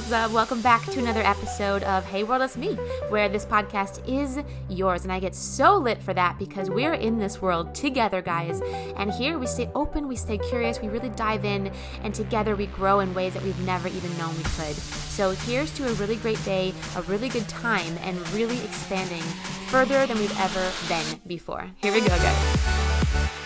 what's up? Welcome back to another episode of Hey World, It's Me, where this podcast is yours. And I get so lit for that because we're in this world together, guys. And here we stay open, we stay curious, we really dive in, and together we grow in ways that we've never even known we could. So here's to a really great day, a really good time, and really expanding further than we've ever been before. Here we go, guys.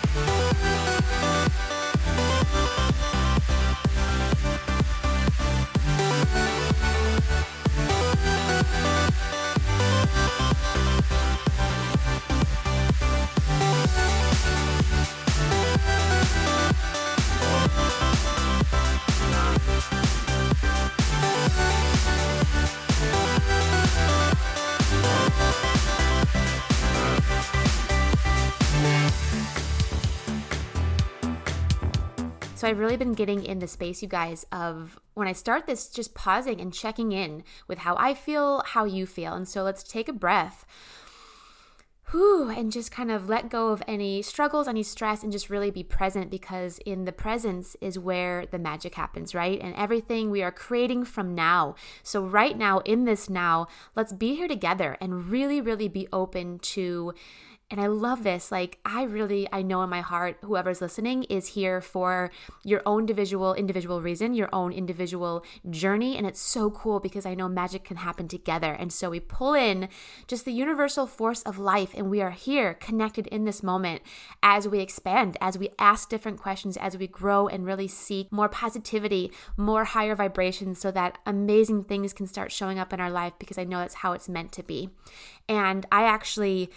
So I've really been getting in the space, you guys, of when I start this, just pausing and checking in with how I feel, how you feel. And so let's take a breath. Whew, and just kind of let go of any struggles, any stress, and just really be present because in the presence is where the magic happens, right? And everything we are creating from now. So, right now, in this now, let's be here together and really, really be open to and I love this. Like, I really, I know in my heart, whoever's listening is here for your own individual, individual reason, your own individual journey. And it's so cool because I know magic can happen together. And so we pull in just the universal force of life, and we are here connected in this moment as we expand, as we ask different questions, as we grow and really seek more positivity, more higher vibrations, so that amazing things can start showing up in our life because I know that's how it's meant to be. And I actually,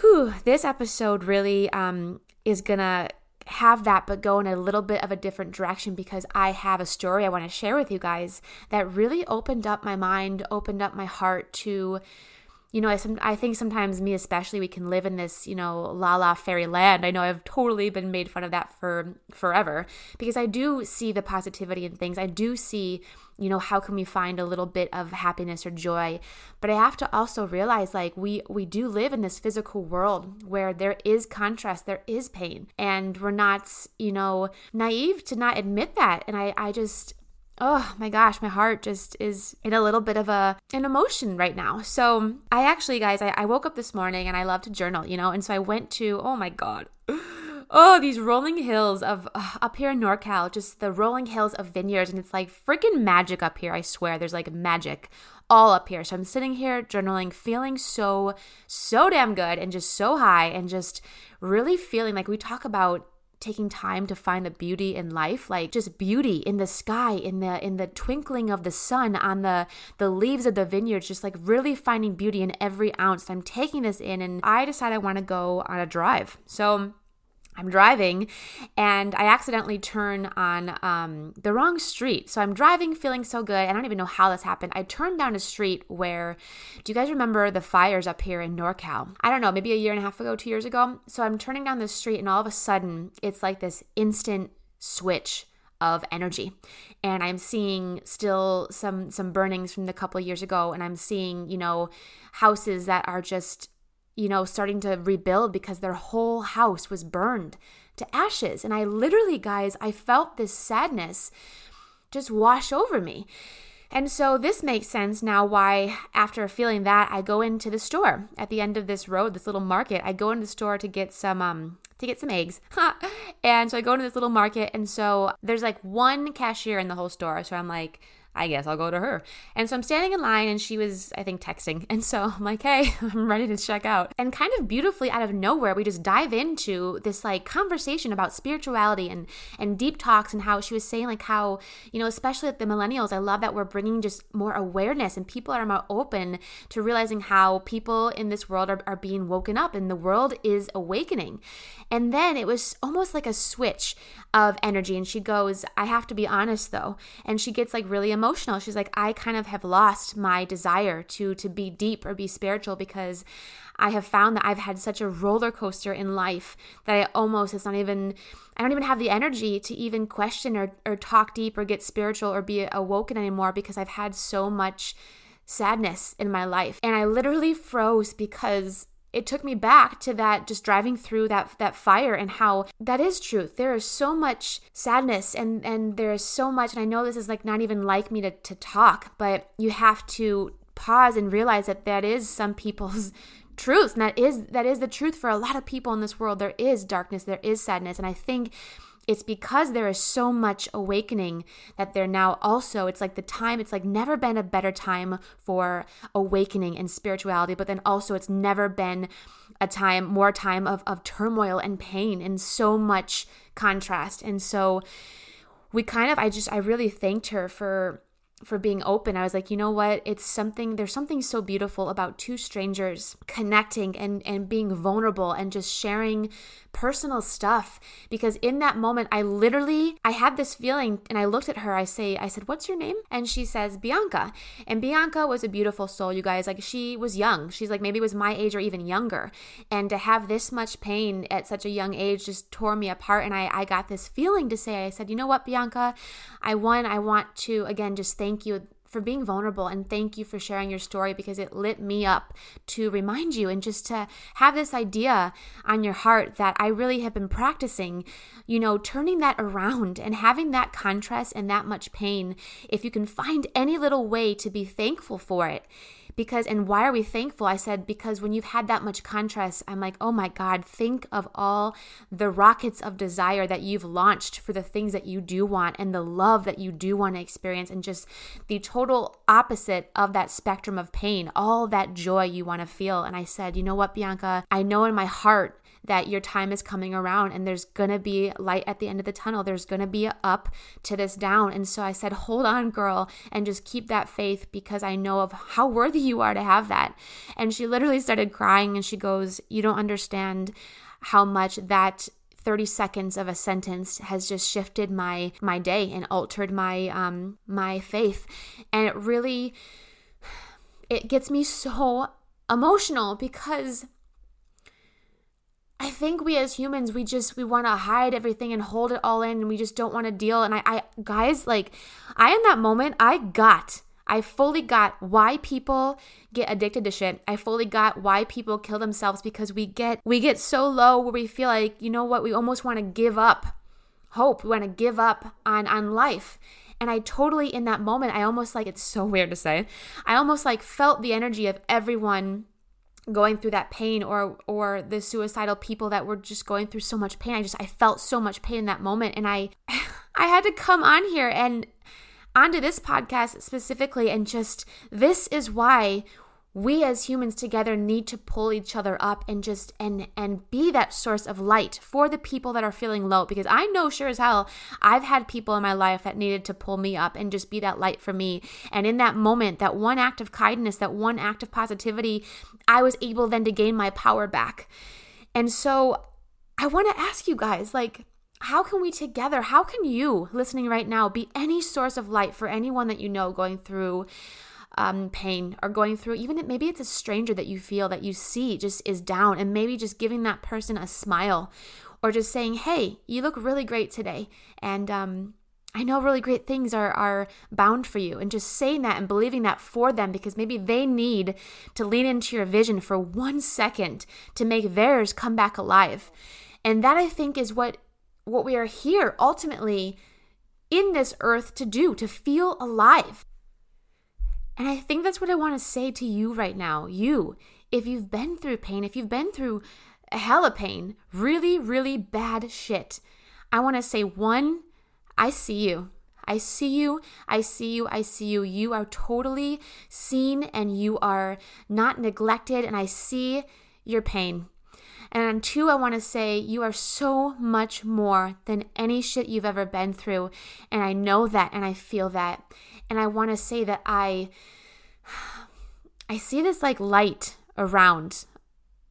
whew, this episode really um, is gonna have that, but go in a little bit of a different direction because I have a story I want to share with you guys that really opened up my mind, opened up my heart to you know, I, some, I think sometimes me especially, we can live in this, you know, la la fairy land. I know I've totally been made fun of that for forever because I do see the positivity in things. I do see, you know, how can we find a little bit of happiness or joy? But I have to also realize like we we do live in this physical world where there is contrast, there is pain, and we're not, you know, naive to not admit that. And I I just oh my gosh, my heart just is in a little bit of a an emotion right now. So I actually, guys, I, I woke up this morning and I love to journal, you know, and so I went to oh my god. Oh, these rolling hills of uh, up here in NorCal, just the rolling hills of vineyards, and it's like freaking magic up here. I swear, there's like magic all up here. So I'm sitting here journaling, feeling so, so damn good and just so high, and just really feeling like we talk about taking time to find the beauty in life like just beauty in the sky in the in the twinkling of the sun on the the leaves of the vineyards just like really finding beauty in every ounce. I'm taking this in and i decide i want to go on a drive. So I'm driving and I accidentally turn on um, the wrong street. So I'm driving, feeling so good. I don't even know how this happened. I turned down a street where, do you guys remember the fires up here in NorCal? I don't know, maybe a year and a half ago, two years ago. So I'm turning down this street and all of a sudden it's like this instant switch of energy and i'm seeing still some some burnings from the couple years ago and i'm seeing you know houses that are just you know, starting to rebuild because their whole house was burned to ashes. And I literally, guys, I felt this sadness just wash over me. And so this makes sense now why, after feeling that, I go into the store at the end of this road, this little market. I go into the store to get some um to get some eggs. and so I go into this little market and so there's like one cashier in the whole store. So I'm like, I guess I'll go to her. And so I'm standing in line and she was, I think, texting. And so I'm like, hey, I'm ready to check out. And kind of beautifully out of nowhere, we just dive into this like conversation about spirituality and, and deep talks and how she was saying, like, how, you know, especially at the millennials, I love that we're bringing just more awareness and people are more open to realizing how people in this world are, are being woken up and the world is awakening. And then it was almost like a switch of energy. And she goes, I have to be honest though. And she gets like really emotional. She's like, I kind of have lost my desire to to be deep or be spiritual because I have found that I've had such a roller coaster in life that I almost it's not even I don't even have the energy to even question or, or talk deep or get spiritual or be awoken anymore because I've had so much sadness in my life. And I literally froze because it took me back to that just driving through that that fire and how that is truth there is so much sadness and and there is so much and i know this is like not even like me to, to talk but you have to pause and realize that that is some people's truth and that is that is the truth for a lot of people in this world. There is darkness there is sadness and i think it's because there is so much awakening that there now also it's like the time it's like never been a better time for awakening and spirituality but then also it's never been a time more time of, of turmoil and pain and so much contrast and so we kind of i just i really thanked her for for being open. I was like, you know what? It's something there's something so beautiful about two strangers connecting and and being vulnerable and just sharing personal stuff because in that moment I literally I had this feeling and I looked at her I say I said what's your name? And she says Bianca. And Bianca was a beautiful soul you guys. Like she was young. She's like maybe it was my age or even younger. And to have this much pain at such a young age just tore me apart. And I I got this feeling to say I said you know what Bianca? I won I want to again just thank thank you for being vulnerable and thank you for sharing your story because it lit me up to remind you and just to have this idea on your heart that I really have been practicing, you know, turning that around and having that contrast and that much pain. If you can find any little way to be thankful for it, because and why are we thankful? I said because when you've had that much contrast i'm like oh my god think of all the rockets of desire that you've launched for the things that you do want and the love that you do want to experience and just the total opposite of that spectrum of pain all that joy you want to feel. And i said you know what bianca? I know in my heart that your time is coming around and there's going to be light at the end of the tunnel. There's going to be up to this down. And so I said, hold on, girl, and just keep that faith because I know of how worthy you are to have that. And she literally started crying and she goes, You don't understand how much that 30 seconds of a sentence has just shifted my my day and altered my um my faith and it really it gets me so emotional because I think we as humans, we just we want to hide everything and hold it all in, and we just don't want to deal. And I, I, guys, like, I in that moment, I got, I fully got why people get addicted to shit. I fully got why people kill themselves because we get we get so low where we feel like, you know what, we almost want to give up hope. We want to give up on on life. And I totally in that moment, I almost like it's so weird to say. I almost like felt the energy of everyone going through that pain or or the suicidal people that were just going through so much pain. I just i felt so much pain in that moment and i i had to come on here and onto this podcast specifically and just this is why we as humans together need to pull each other up and just and and be that source of light for the people that are feeling low. Because i know sure as hell i've had people in my life that needed to pull me up and just be that light for me. And in that moment that one act of kindness that one act of positivity i was able then to gain my power back. And so i want to ask you guys like how can we together how can you listening right now be any source of light for anyone that you know going through um, pain or going through, even if maybe it's a stranger that you feel that you see just is down, and maybe just giving that person a smile or just saying, Hey, you look really great today. And, um, I know really great things are are bound for you and just saying that and believing that for them because maybe they need to lean into your vision for 1 second to make theirs come back alive. And that I think is what what we are here ultimately in this earth to do, to feel alive. And I think that's what I want to say to you right now. You, if you've been through pain, if you've been through hell of pain, really, really bad shit, I want to say one, I see you. I see you. I see you. I see you. You are totally seen and you are not neglected. And I see your pain. And two, I want to say you are so much more than any shit you've ever been through. And I know that and I feel that. And I want to say that I I see this like light around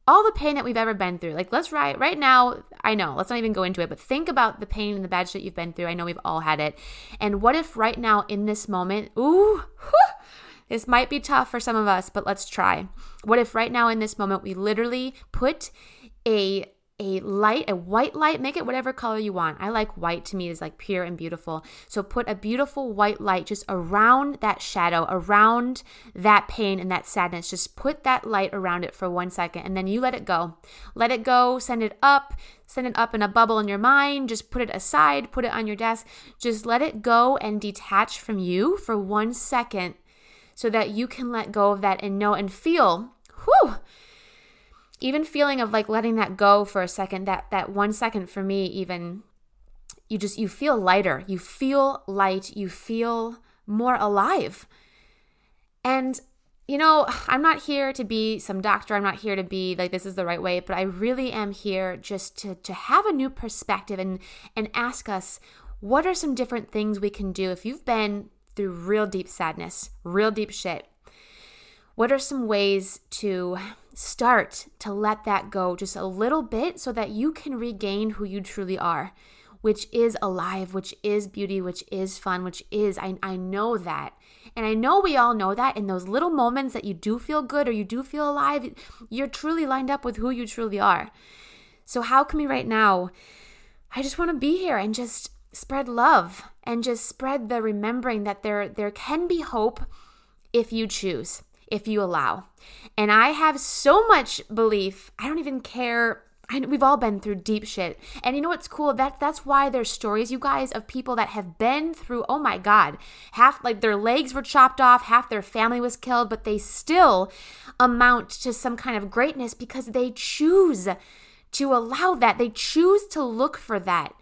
all the pain that we've ever been through. Like let's right right now, I know, let's not even go into it, but think about the pain and the bad shit you've been through. I know we've all had it. And what if right now in this moment, ooh, this might be tough for some of us, but let's try. What if right now in this moment we literally put a a light, a white light, make it whatever color you want. I like white to me is like pure and beautiful. So put a beautiful white light just around that shadow, around that pain and that sadness. Just put that light around it for one second and then you let it go. Let it go, send it up, send it up in a bubble in your mind, just put it aside, put it on your desk. Just let it go and detach from you for one second so that you can let go of that and know and feel, whew, even feeling of like letting that go for a second, that that one second for me, even you just you feel lighter, you feel light, you feel more alive. And you know, I'm not here to be some doctor. I'm not here to be like this is the right way, but I really am here just to to have a new perspective and and ask us what are some different things we can do if you've been through real deep sadness, real deep shit. What are some ways to start to let that go just a little bit so that you can regain who you truly are, which is alive, which is beauty, which is fun, which is, I, I know that. And I know we all know that in those little moments that you do feel good or you do feel alive, you're truly lined up with who you truly are. So, how can we right now? I just want to be here and just spread love and just spread the remembering that there there can be hope if you choose if you allow. And I have so much belief. I don't even care. I, we've all been through deep shit. And you know what's cool? That that's why there's stories, you guys, of people that have been through, oh my God, half like their legs were chopped off, half their family was killed, but they still amount to some kind of greatness because they choose to allow that. They choose to look for that.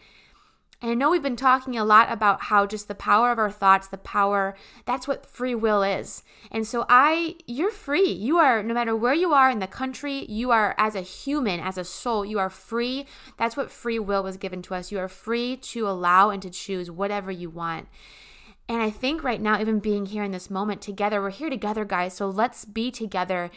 And I know we've been talking a lot about how just the power of our thoughts, the power, that's what free will is. And so I, you're free. You are, no matter where you are in the country, you are, as a human, as a soul, you are free. That's what free will was given to us. You are free to allow and to choose whatever you want. And I think right now, even being here in this moment together, we're here together, guys. So let's be together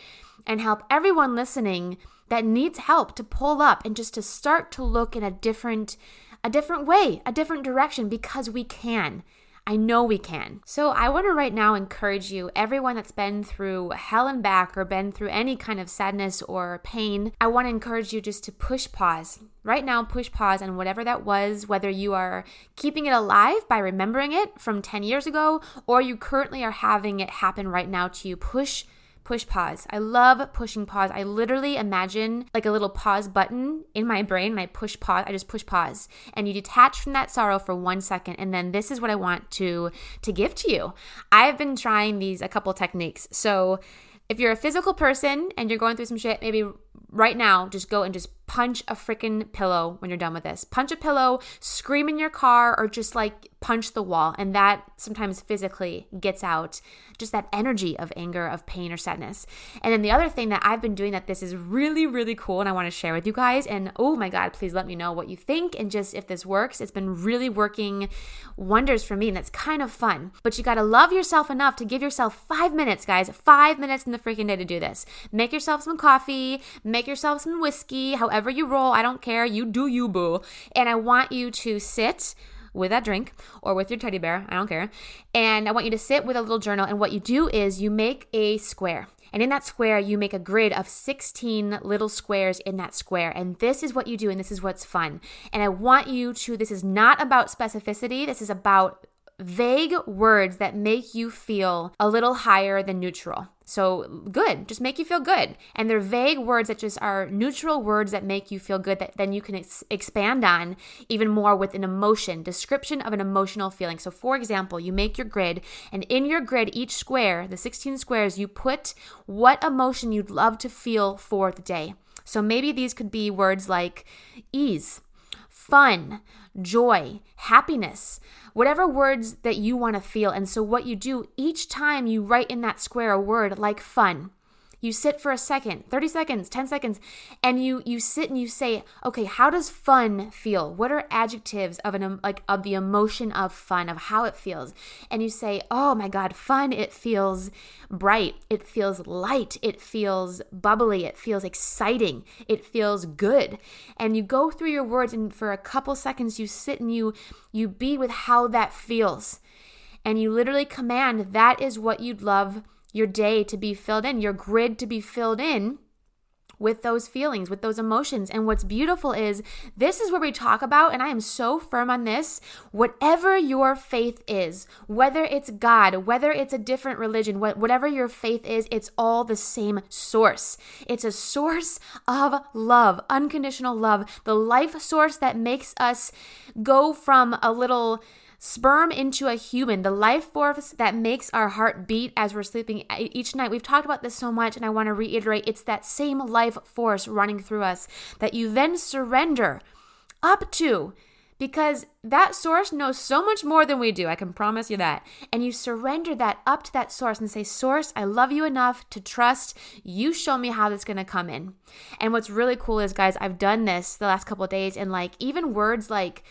and help everyone listening that needs help to pull up and just to start to look in a different a different way, a different direction because we can. I know we can. So I want to right now encourage you, everyone that's been through hell and back or been through any kind of sadness or pain, I want to encourage you just to push pause. Right now, push pause on whatever that was, whether you are keeping it alive by remembering it from 10 years ago or you currently are having it happen right now to you. Push push pause. I love pushing pause. I literally imagine like a little pause button in my brain and I push pause. I just push pause and you detach from that sorrow for 1 second and then this is what I want to to give to you. I've been trying these a couple techniques. So if you're a physical person and you're going through some shit, maybe right now just go and just punch a freaking pillow when you're done with this. Punch a pillow, scream in your car, or just like punch the wall. And that sometimes physically gets out just that energy of anger, of pain, or sadness. And then the other thing that I've been doing that this is really, really cool and I want to share with you guys. And oh my God, please let me know what you think and just if this works. It's been really working wonders for me and it's kind of fun. But you got to love yourself enough to give yourself five minutes, guys, five minutes in the freaking day to do this. Make yourself some coffee, make yourself some whiskey, however you roll. I don't care. You do you, boo. And I want you to sit with that drink or with your teddy bear, I don't care. And I want you to sit with a little journal. And what you do is you make a square. And in that square, you make a grid of 16 little squares in that square. And this is what you do, and this is what's fun. And I want you to, this is not about specificity, this is about vague words that make you feel a little higher than neutral. So good, just make you feel good. And they're vague words that just are neutral words that make you feel good that then you can ex- expand on even more with an emotion, description of an emotional feeling. So for example, you make your grid and in your grid, each square, the 16 squares, you put what emotion you'd love to feel for the day. So maybe these could be words like ease, fun, joy, happiness, whatever words that you want to feel. And so, what you do each time you write in that square a word like fun, you sit for a second 30 seconds 10 seconds and you you sit and you say okay how does fun feel? What are adjectives of an like of the emotion of fun of how it feels? And you say oh my god fun it feels bright it feels light it feels bubbly it feels exciting it feels good. And you go through your words and for a couple seconds you sit and you you be with how that feels. And you literally command that is what you'd love your day to be filled in, your grid to be filled in with those feelings, with those emotions. And what's beautiful is this is where we talk about, and I am so firm on this whatever your faith is, whether it's God, whether it's a different religion, whatever your faith is, it's all the same source. It's a source of love, unconditional love, the life source that makes us go from a little sperm into a human, the life force that makes our heart beat as we're sleeping each night. We've talked about this so much, and I want to reiterate it's that same life force running through us that you then surrender up to because that source knows so much more than we do. I can promise you that. And you surrender that up to that source and say, Source, I love you enough to trust you show me how that's going to come in. And what's really cool is, guys, I've done this the last couple of days, and like even words like,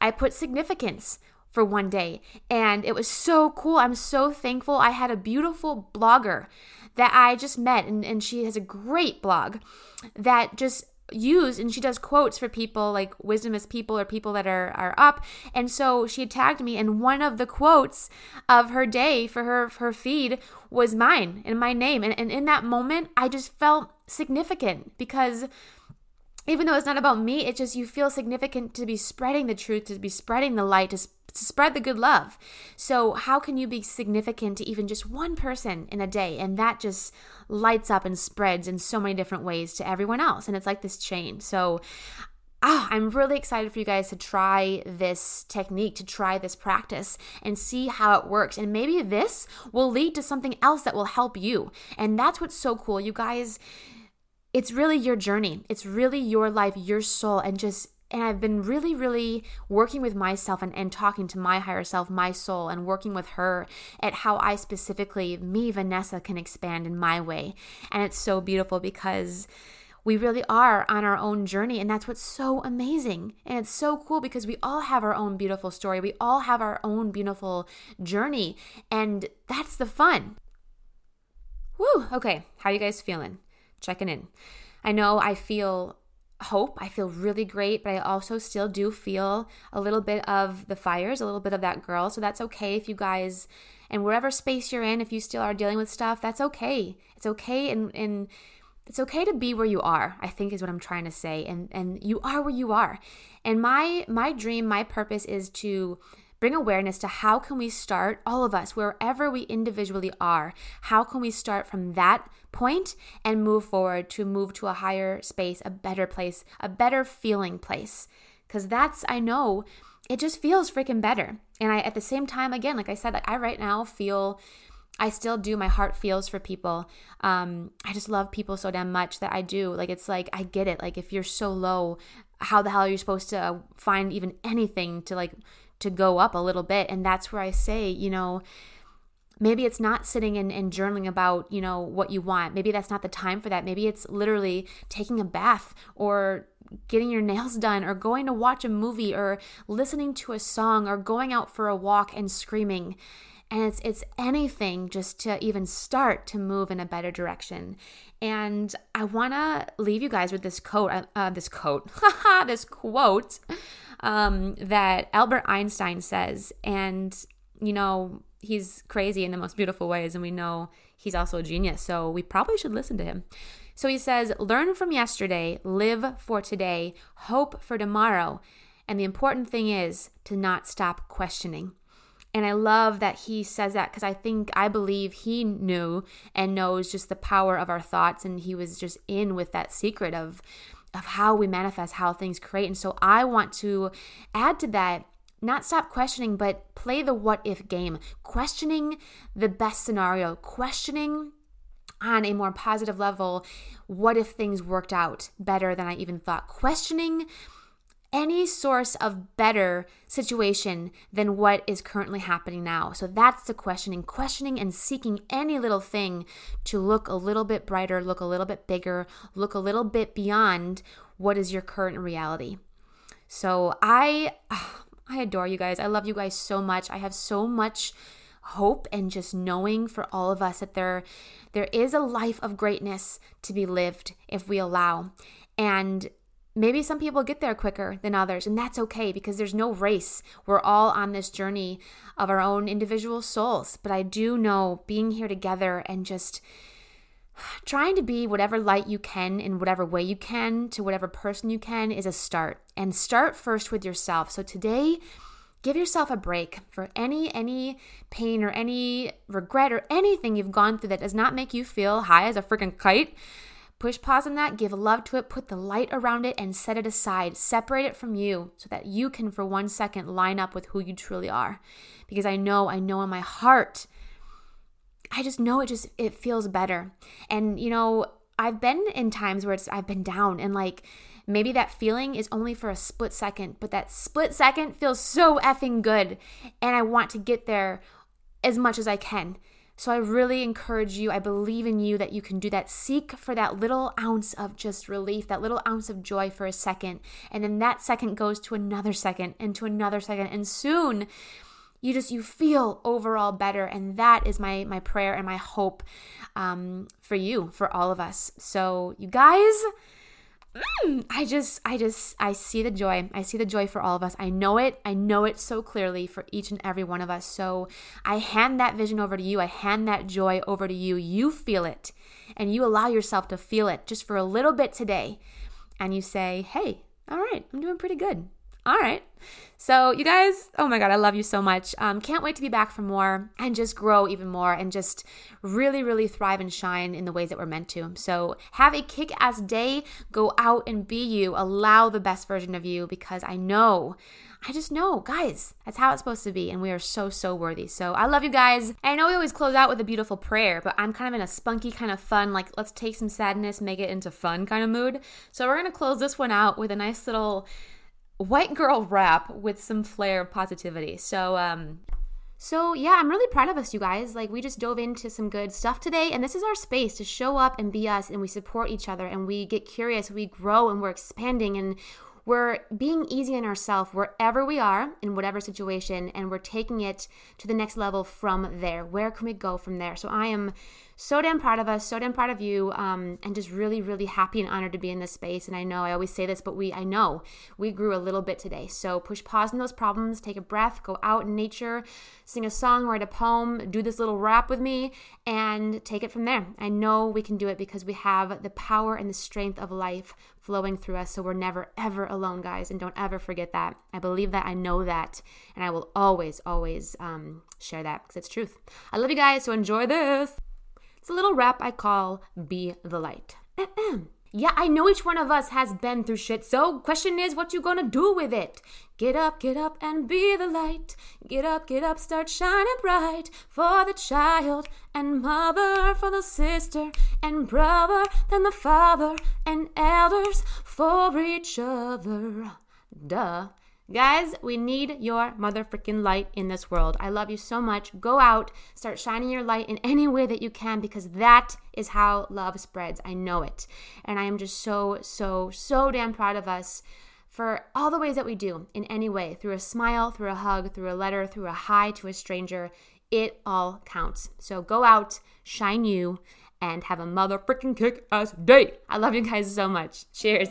I put significance for one day. And it was so cool. I'm so thankful. I had a beautiful blogger that I just met, and, and she has a great blog that just used and she does quotes for people like wisdom is people or people that are are up and so she tagged me and one of the quotes of her day for her her feed was mine and my name and, and in that moment i just felt significant because even though it's not about me it's just you feel significant to be spreading the truth to be spreading the light to to spread the good love. So, how can you be significant to even just one person in a day? And that just lights up and spreads in so many different ways to everyone else. And it's like this chain. So, ah, I'm really excited for you guys to try this technique, to try this practice and see how it works. And maybe this will lead to something else that will help you. And that's what's so cool. You guys, it's really your journey, it's really your life, your soul, and just and I've been really, really working with myself and, and talking to my higher self, my soul, and working with her at how I specifically, me, Vanessa, can expand in my way. And it's so beautiful because we really are on our own journey. And that's what's so amazing. And it's so cool because we all have our own beautiful story. We all have our own beautiful journey. And that's the fun. Woo! Okay, how you guys feeling? Checking in. I know I feel hope. I feel really great, but I also still do feel a little bit of the fires, a little bit of that girl. So that's okay if you guys, and wherever space you're in, if you still are dealing with stuff, that's okay. It's okay and and it's okay to be where you are i think is what i'm trying to say and and you are where you are and my my dream my purpose is to bring awareness to how can we start all of us wherever we individually are how can we start from that point and move forward to move to a higher space a better place a better feeling place because that's i know it just feels freaking better and i at the same time again like i said like i right now feel I still do. My heart feels for people. Um, I just love people so damn much that I do. Like, it's like, I get it. Like, if you're so low, how the hell are you supposed to find even anything to like to go up a little bit. And that's where I say, you know, maybe it's not sitting and, and, journaling about you know what you want. Maybe that's not the time for that. Maybe it's literally taking a bath or getting your nails done or going to watch a movie or listening to a song or going out for a walk and screaming and it's it's anything just to even start to move in a better direction and i want to leave you guys with this quote uh, uh this quote this quote um, that Albert Einstein says. And, you know, he's crazy in the most beautiful ways, and we know he's also a genius. So we probably should listen to him. So he says, Learn from yesterday, live for today, hope for tomorrow. And the important thing is to not stop questioning. And I love that he says that because I think, I believe he knew and knows just the power of our thoughts. And he was just in with that secret of of how we manifest, how things create. And so I want to add to that not stop questioning, but play the what if game, questioning the best scenario, questioning on a more positive level what if things worked out better than I even thought, questioning any source of better situation than what is currently happening now. So that's the questioning, questioning and seeking any little thing to look a little bit brighter, look a little bit bigger, look a little bit beyond what is your current reality. So I I adore you guys. I love you guys so much. I have so much hope and just knowing for all of us that there there is a life of greatness to be lived if we allow. And Maybe some people get there quicker than others, and that's okay because there's no race. We're all on this journey of our own individual souls. But I do know being here together and just trying to be whatever light you can in whatever way you can to whatever person you can is a start. And start first with yourself. So today, give yourself a break for any any pain or any regret or anything you've gone through that does not make you feel high as a freaking kite. Push pause on that, give love to it, put the light around it, and set it aside. Separate it from you so that you can, for one second, line up with who you truly are. Because I know, I know in my heart I just know it just it feels better. And you know, I've been in times where it's I've been down and like maybe that feeling is only for a split second, but that split second feels so effing good and I want to get there as much as I can. So I really encourage you, I believe in you that you can do that. Seek for that little ounce of just relief, that little ounce of joy for a second. And then that second goes to another second and to another second. And soon you just you feel overall better and that is my my prayer and my hope um, for you for all of us so you guys mm, i just i just i see the joy. I see the joy for all of us. I know it. I know it so clearly for each and every one of us. So i hand that vision over to you. I hand that joy over to you. You feel it. And you allow yourself to feel it just for a little bit today. And you say hey all right i'm doing pretty good all right. So, you guys, oh my God, I love you so much. Um, can't wait to be back for more and just grow even more and just really, really thrive and shine in the ways that we're meant to. So, have a kick ass day. Go out and be you. Allow the best version of you because I know. I just know, guys, that's how it's supposed to be, and we are so, so worthy. So I love you guys. I know we always close out with a beautiful prayer, but I'm kind of in a spunky, kind of fun, like let's take some sadness, make it into fun kind of mood. So we're gonna close this one out with a nice little white girl rap with some flair of positivity. So, um, so yeah, I'm really proud of us, you guys. Like we just dove into some good stuff today, and this is our space to show up and be us, and we support each other, and we get curious, we grow, and we're expanding, and we're being easy on ourselves wherever we are in whatever situation, and we're taking it to the next level from there. Where can we go from there? So I am so damn proud of us, so damn proud of you, um, and just really, really happy and honored to be in this space. And I know I always say this, but we, I know we grew a little bit today. So push pause on those problems, take a breath, go out in nature, sing a song, write a poem, do this little rap with me, and take it from there. I know we can do it because we have the power and the strength of life flowing through us. So we're never, ever alone, guys. And don't ever forget that. I believe that. I know that. And I will always, always um, share that because it's truth. I love you guys. So enjoy this. It's a little rap I call Be the Light. yeah, I know each one of us has been through shit, so question is what you gonna do with it? Get up, get up and be the light. Get up, get up, start shining bright for the child and mother, for the sister and brother, than the father and elders for each other. Duh. Guys, we need your mother freaking light in this world. I love you so much. Go out, start shining your light in any way that you can because that is how love spreads. I know it. And I am just so, so, so damn proud of us for all the ways that we do in any way through a smile, through a hug, through a letter, through a hi to a stranger. It all counts. So go out, shine you, and have a mother freaking kick ass day. I love you guys so much. Cheers.